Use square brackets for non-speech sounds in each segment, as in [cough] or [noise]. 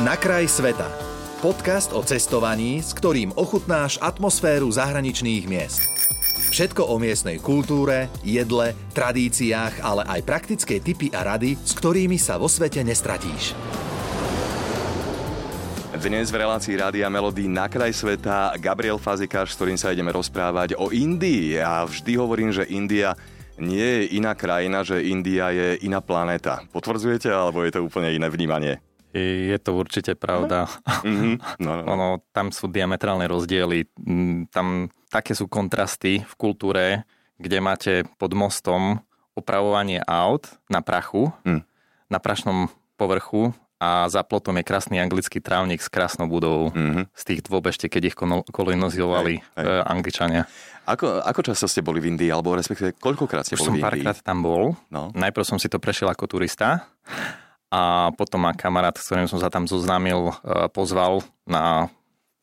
Na kraj sveta. Podcast o cestovaní, s ktorým ochutnáš atmosféru zahraničných miest. Všetko o miestnej kultúre, jedle, tradíciách, ale aj praktické tipy a rady, s ktorými sa vo svete nestratíš. Dnes v relácii Rádia Melody na kraj sveta Gabriel Fazikáš, s ktorým sa ideme rozprávať o Indii. Ja vždy hovorím, že India nie je iná krajina, že India je iná planéta. Potvrdzujete, alebo je to úplne iné vnímanie? Je to určite pravda. Mm-hmm. No, no. ono, tam sú diametrálne rozdiely. Mm, tam také sú kontrasty v kultúre, kde máte pod mostom opravovanie aut na prachu, mm. na prašnom povrchu a za plotom je krásny anglický trávnik s krásnou budovou mm-hmm. z tých dvoch ešte, keď ich kolonizovali hej, hej. E, Angličania. Ako, ako často ste boli v Indii, alebo respektíve koľkokrát ste Už boli som párkrát tam bol. No. Najprv som si to prešiel ako turista a potom ma kamarát, s ktorým som sa tam zoznámil, e, pozval na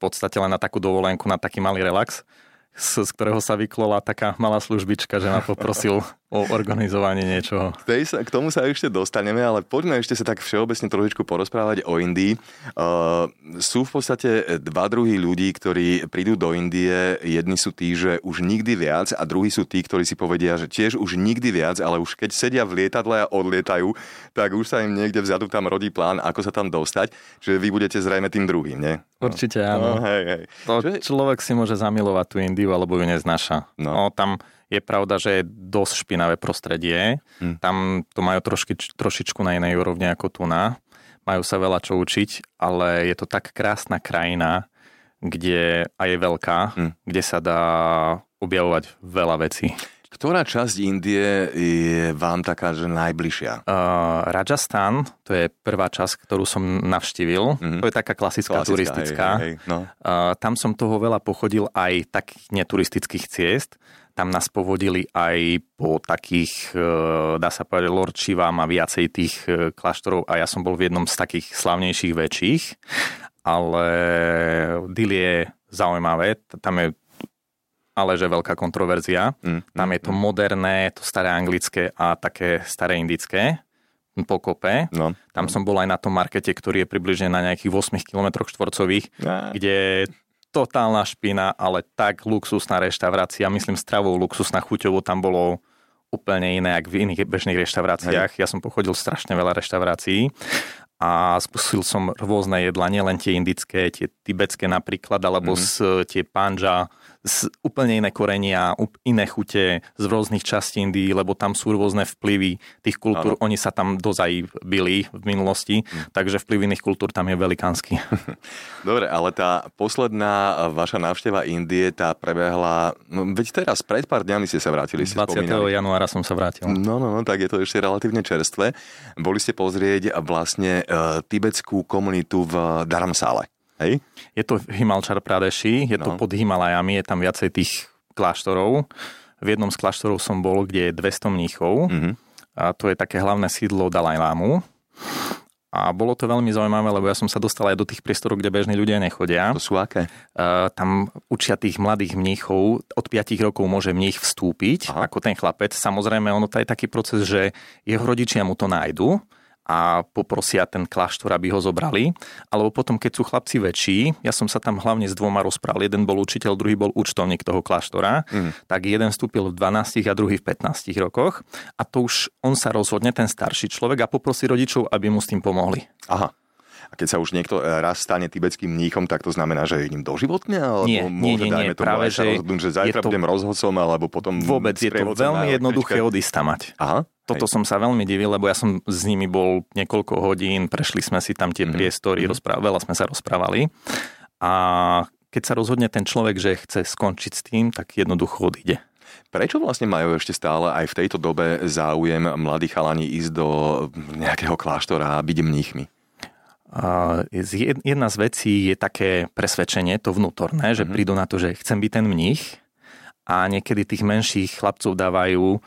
podstate len na takú dovolenku, na taký malý relax z, z ktorého sa vyklola taká malá službička, že ma poprosil o organizovanie niečoho. Tej sa, k tomu sa ešte dostaneme, ale poďme ešte sa tak všeobecne trošičku porozprávať o Indii. Uh, sú v podstate dva druhy ľudí, ktorí prídu do Indie. Jedni sú tí, že už nikdy viac a druhí sú tí, ktorí si povedia, že tiež už nikdy viac, ale už keď sedia v lietadle a odlietajú, tak už sa im niekde vzadu tam rodí plán, ako sa tam dostať. Čiže vy budete zrejme tým druhým, nie? Určite áno. No, hej, hej. To človek si môže zamilovať tú Indiu, alebo ju neznáša. No. no tam je pravda, že je dosť špinavé prostredie. Hmm. Tam to majú trošky, trošičku na inej úrovni ako tu na. Majú sa veľa čo učiť, ale je to tak krásna krajina, kde a je veľká, hmm. kde sa dá objavovať veľa vecí. Ktorá časť Indie je vám taká, že najbližšia? Uh, Rajasthan, to je prvá časť, ktorú som navštívil. Mm-hmm. To je taká klasická, klasická turistická. Hej, hej, no. uh, tam som toho veľa pochodil aj takých neturistických ciest. Tam nás povodili aj po takých, uh, dá sa povedať, Lorčivám a viacej tých uh, kláštorov a ja som bol v jednom z takých slavnejších väčších. Ale Dili je zaujímavé, tam je ale že veľká kontroverzia. Mm, Tam je to mm. moderné, to staré anglické a také staré indické pokope. No, Tam som bol aj na tom markete, ktorý je približne na nejakých 8 km štvorcových, kde totálna špina, ale tak luxusná reštaurácia, myslím stravou luxusná chuťovo tam bolo úplne iné, ako v iných bežných reštauráciách. Hej. Ja som pochodil strašne veľa reštaurácií a skúsil som rôzne jedla, nielen tie indické, tie tibetské napríklad, alebo mm-hmm. z, tie panja, z úplne iné korenia, iné chute z rôznych častí Indii, lebo tam sú rôzne vplyvy tých kultúr. Ano. Oni sa tam dozaj byli v minulosti, hmm. takže vplyv iných kultúr tam je velikánsky. [laughs] Dobre, ale tá posledná vaša návšteva Indie, tá prebehla, no, veď teraz pred pár dňami ste sa vrátili. Ste 20. Spomínali. januára som sa vrátil. No, no, no, tak je to ešte relatívne čerstvé. Boli ste pozrieť vlastne tibetskú komunitu v Dharamsale. Hej? Je to Himalčar Pradeši, je no. to pod Himalajami, je tam viacej tých kláštorov. V jednom z kláštorov som bol, kde je 200 mníchov. Mm-hmm. A to je také hlavné sídlo Dalajlámu. A bolo to veľmi zaujímavé, lebo ja som sa dostal aj do tých priestorov, kde bežní ľudia nechodia. To sú aké? Uh, tam učia tých mladých mníchov, od 5 rokov môže mních vstúpiť, Aha. ako ten chlapec. Samozrejme, ono to je taký proces, že jeho rodičia mu to nájdu a poprosia ten kláštor, aby ho zobrali. Alebo potom, keď sú chlapci väčší, ja som sa tam hlavne s dvoma rozprával. Jeden bol učiteľ, druhý bol účtovník toho kláštora. Mm. Tak jeden vstúpil v 12 a druhý v 15 rokoch. A to už on sa rozhodne, ten starší človek, a poprosí rodičov, aby mu s tým pomohli. Aha. A keď sa už niekto raz stane tibetským mníchom, tak to znamená, že je ním doživotne? Alebo nie, nie, nie, nie, tomu, práve, že rozhodnúť, že zajtra to... budem rozhodcom, alebo potom... Vôbec, je to veľmi jednoduché odísť mať. Aha. Toto Hej. som sa veľmi divil, lebo ja som s nimi bol niekoľko hodín, prešli sme si tam tie mm-hmm. priestory, mm-hmm. Rozpráv- veľa sme sa rozprávali. A keď sa rozhodne ten človek, že chce skončiť s tým, tak jednoducho odíde. Prečo vlastne majú ešte stále aj v tejto dobe záujem mladí chalani ísť do nejakého kláštora a byť mníchmi? Jedna z vecí je také presvedčenie, to vnútorné, že mm-hmm. prídu na to, že chcem byť ten mních a niekedy tých menších chlapcov dávajú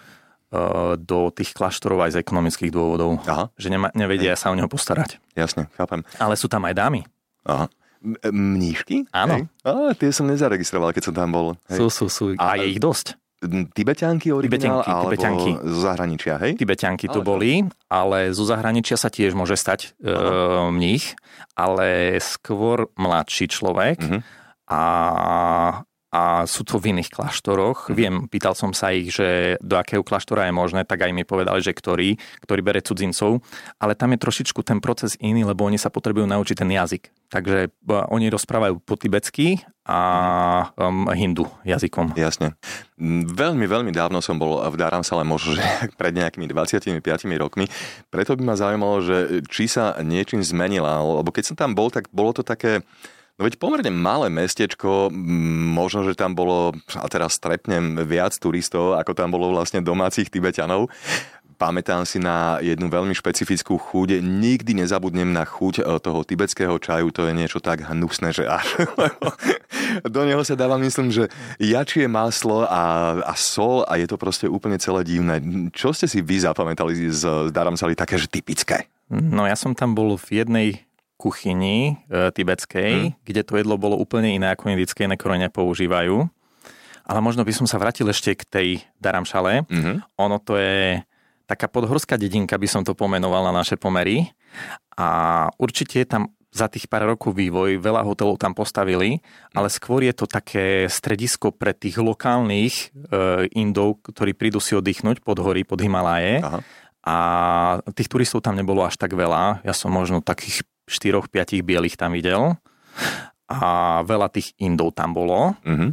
Eh, do tých kláštorov aj z ekonomických dôvodov. Aha. Že nema, nevedia Hej. sa o neho postarať. Jasne, chápem. Ale sú tam aj dámy. Aha. Mníšky? Áno. Hej. A, tie som nezaregistroval, keď som tam bol. Hej. Sú, sú, sú. A, a je ich dosť. Tibetianky originál, Tibetanky, alebo Tibetanky. zo zahraničia, hej? Tibetianky to ale boli, ale zo zahraničia sa tiež môže stať e, mních, ale skôr mladší človek. Uh-huh. A a sú to v iných kláštoroch. Mm. Viem, pýtal som sa ich, že do akého kláštora je možné, tak aj mi povedali, že ktorý, ktorý bere cudzincov, ale tam je trošičku ten proces iný, lebo oni sa potrebujú naučiť ten jazyk. Takže oni rozprávajú po tibetsky a um, hindu jazykom. Jasne. Veľmi, veľmi dávno som bol v Dharamsale, možno že [laughs] pred nejakými 25 rokmi. Preto by ma zaujímalo, že či sa niečím zmenila, lebo keď som tam bol, tak bolo to také No veď pomerne malé mestečko, možno, že tam bolo, a teraz strepnem, viac turistov, ako tam bolo vlastne domácich Tibetanov. Pamätám si na jednu veľmi špecifickú chuť. Nikdy nezabudnem na chuť e, toho tibetského čaju. To je niečo tak hnusné, že až... [laughs] Do neho sa dáva, myslím, že jačie maslo a, a sol a je to proste úplne celé divné. Čo ste si vy zapamätali z, z Daramsali také, že typické? No ja som tam bol v jednej kuchyni e, tibetskej, hmm. kde to jedlo bolo úplne iné ako indické, iné korene používajú. Ale možno by som sa vrátil ešte k tej Daramšale. Mm-hmm. Ono to je taká podhorská dedinka, by som to pomenoval na naše pomery. A určite je tam za tých pár rokov vývoj, veľa hotelov tam postavili, ale skôr je to také stredisko pre tých lokálnych e, Indov, ktorí prídu si oddychnúť pod hory, pod Himalaje. Aha. A tých turistov tam nebolo až tak veľa. Ja som možno takých 4-5 bielých tam videl a veľa tých Indov tam bolo. Uh-huh,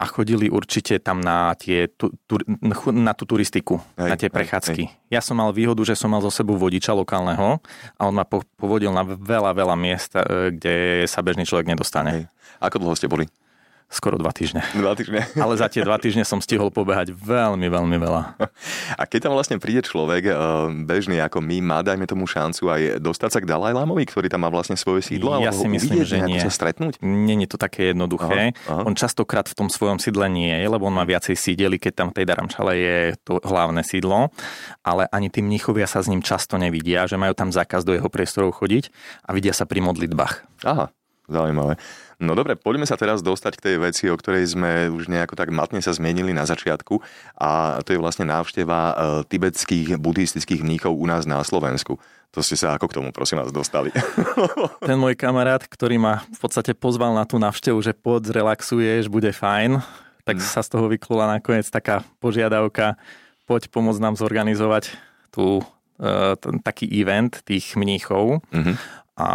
A chodili určite tam na, tie, tu, tu, na tú turistiku, hej, na tie prechádzky. Hej, hej. Ja som mal výhodu, že som mal zo sebou vodiča lokálneho a on ma po, povodil na veľa, veľa miest, e, kde sa bežný človek nedostane. Hej. Ako dlho ste boli? Skoro dva týždne. Dva týždne. [laughs] Ale za tie dva týždne som stihol pobehať veľmi, veľmi veľa. A keď tam vlastne príde človek, eh, bežný ako my, má dajme tomu šancu aj dostať sa k Dalaj Lámovi, ktorý tam má vlastne svoje sídlo? Ja si myslím, že nie. sa stretnúť? Je to také jednoduché. Aha, aha. On častokrát v tom svojom sídle nie je, lebo on má viacej sídeli, keď tam v tej Daramčale je to hlavné sídlo. Ale ani tí mnichovia sa s ním často nevidia, že majú tam zákaz do jeho priestorov chodiť a vidia sa pri modlitbách. Aha, zaujímavé. No dobre, poďme sa teraz dostať k tej veci, o ktorej sme už nejako tak matne sa zmienili na začiatku a to je vlastne návšteva e, tibetských buddhistických mníchov u nás na Slovensku. To ste sa ako k tomu, prosím vás, dostali? [laughs] Ten môj kamarát, ktorý ma v podstate pozval na tú návštevu, že poď, zrelaxuješ, bude fajn, tak mm. sa z toho vyklula nakoniec taká požiadavka, poď pomôcť nám zorganizovať tú, taký event tých mníchov. Mm-hmm a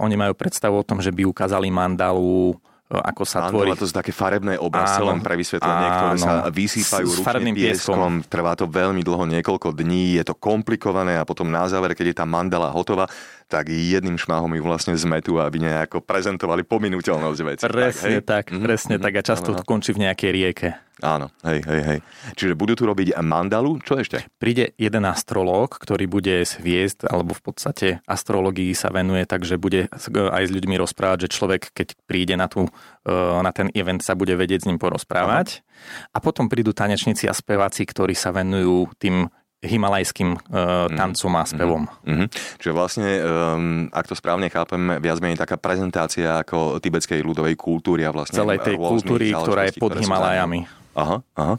oni majú predstavu o tom, že by ukázali mandalu e, ako sa Áno, tvorí. to sú také farebné obrazce, len pre vysvetlenie, ktoré sa vysýpajú s, ručne pieskom. Trvá to veľmi dlho, niekoľko dní, je to komplikované a potom na záver, keď je tá mandala hotová, tak jedným šmáhom ju vlastne zmetú, aby nejako prezentovali pominuteľnosť veci. Presne tak, tak mm-hmm. presne mm-hmm. tak a často to končí v nejakej rieke. Áno, hej, hej, hej. Čiže budú tu robiť mandalu, čo ešte? Príde jeden astrológ, ktorý bude z hviezd, alebo v podstate astrológii sa venuje, takže bude aj s ľuďmi rozprávať, že človek, keď príde na, tú, e, na ten event, sa bude vedieť s ním porozprávať. Aha. A potom prídu tanečníci a speváci, ktorí sa venujú tým himalajským uh, tancom a spevom. Mm-hmm. Čiže vlastne, um, ak to správne chápem, viac menej taká prezentácia ako tibetskej ľudovej kultúry a vlastne celej tej kultúry, ktorá je pod Himalajami. Aha, aha.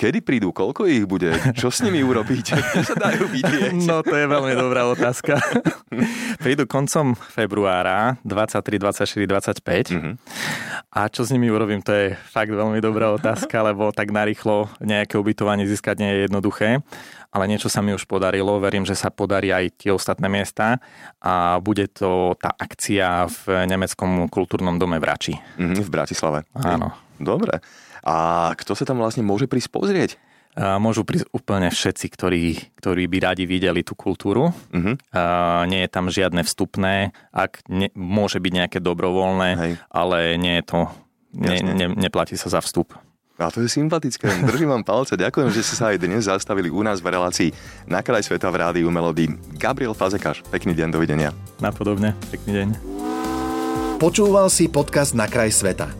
Kedy prídu? Koľko ich bude? Čo s nimi urobíte? [laughs] Kde sa dajú vidieť? No to je veľmi dobrá otázka. [laughs] prídu koncom februára 23, 24, 25. Mm-hmm. A čo s nimi urobím, to je fakt veľmi dobrá otázka, lebo tak narýchlo nejaké ubytovanie získať nie je jednoduché. Ale niečo sa mi už podarilo, verím, že sa podarí aj tie ostatné miesta a bude to tá akcia v nemeckom kultúrnom dome v Rači. Mm-hmm, v Bratislave. Áno. Dobre. A kto sa tam vlastne môže prísť pozrieť? A môžu prísť úplne všetci, ktorí, ktorí by radi videli tú kultúru. Uh-huh. A nie je tam žiadne vstupné, ak ne, môže byť nejaké dobrovoľné, Hej. ale nie je to, ne, ne, neplatí sa za vstup. A to je sympatické. Držím vám palce. Ďakujem, že ste sa aj dnes zastavili u nás v relácii Na kraj sveta v rádiu Melody. Gabriel Fazekáš, pekný deň, dovidenia. Napodobne, pekný deň. Počúval si podcast Na kraj sveta.